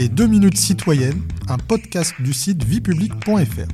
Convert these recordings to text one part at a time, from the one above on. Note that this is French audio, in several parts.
Les 2 minutes citoyennes, un podcast du site viepublic.fr.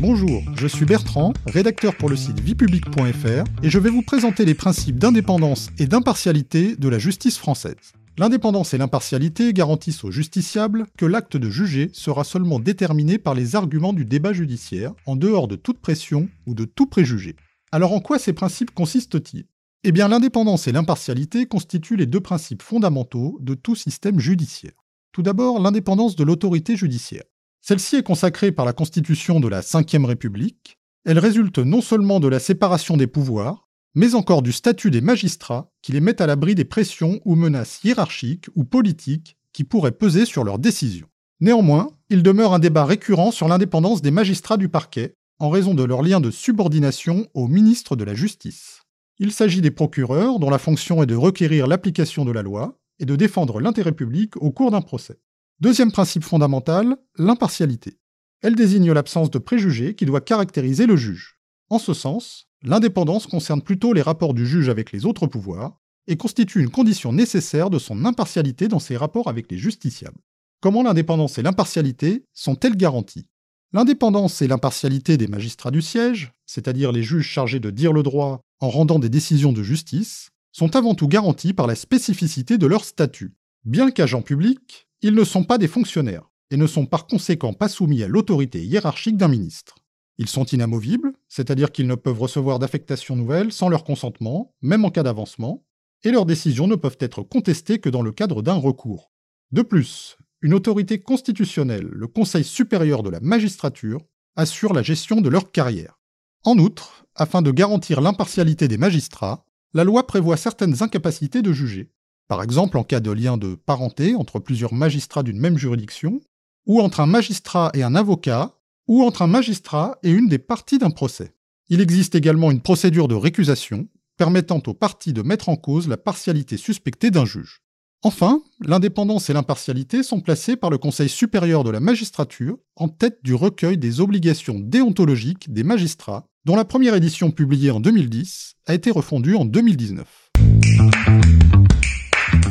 Bonjour, je suis Bertrand, rédacteur pour le site viepublic.fr et je vais vous présenter les principes d'indépendance et d'impartialité de la justice française. L'indépendance et l'impartialité garantissent aux justiciables que l'acte de juger sera seulement déterminé par les arguments du débat judiciaire, en dehors de toute pression ou de tout préjugé. Alors en quoi ces principes consistent-ils? Eh bien l'indépendance et l'impartialité constituent les deux principes fondamentaux de tout système judiciaire. Tout d'abord, l'indépendance de l'autorité judiciaire. Celle-ci est consacrée par la Constitution de la Ve République. Elle résulte non seulement de la séparation des pouvoirs, mais encore du statut des magistrats qui les mettent à l'abri des pressions ou menaces hiérarchiques ou politiques qui pourraient peser sur leurs décisions. Néanmoins, il demeure un débat récurrent sur l'indépendance des magistrats du parquet en raison de leur lien de subordination au ministre de la Justice. Il s'agit des procureurs dont la fonction est de requérir l'application de la loi et de défendre l'intérêt public au cours d'un procès. Deuxième principe fondamental, l'impartialité. Elle désigne l'absence de préjugés qui doit caractériser le juge. En ce sens, L'indépendance concerne plutôt les rapports du juge avec les autres pouvoirs et constitue une condition nécessaire de son impartialité dans ses rapports avec les justiciables. Comment l'indépendance et l'impartialité sont-elles garanties? L'indépendance et l'impartialité des magistrats du siège, c'est-à-dire les juges chargés de dire le droit en rendant des décisions de justice, sont avant tout garanties par la spécificité de leur statut. Bien qu'agents publics, ils ne sont pas des fonctionnaires et ne sont par conséquent pas soumis à l'autorité hiérarchique d'un ministre. Ils sont inamovibles, c'est-à-dire qu'ils ne peuvent recevoir d'affectation nouvelle sans leur consentement, même en cas d'avancement, et leurs décisions ne peuvent être contestées que dans le cadre d'un recours. De plus, une autorité constitutionnelle, le Conseil supérieur de la magistrature, assure la gestion de leur carrière. En outre, afin de garantir l'impartialité des magistrats, la loi prévoit certaines incapacités de juger, par exemple en cas de lien de parenté entre plusieurs magistrats d'une même juridiction, ou entre un magistrat et un avocat, ou entre un magistrat et une des parties d'un procès. Il existe également une procédure de récusation permettant aux parties de mettre en cause la partialité suspectée d'un juge. Enfin, l'indépendance et l'impartialité sont placées par le Conseil supérieur de la magistrature en tête du recueil des obligations déontologiques des magistrats, dont la première édition publiée en 2010 a été refondue en 2019.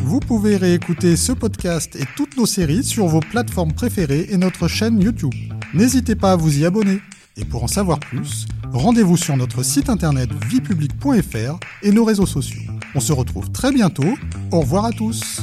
Vous pouvez réécouter ce podcast et toutes nos séries sur vos plateformes préférées et notre chaîne YouTube. N'hésitez pas à vous y abonner. Et pour en savoir plus, rendez-vous sur notre site internet viepublic.fr et nos réseaux sociaux. On se retrouve très bientôt. Au revoir à tous.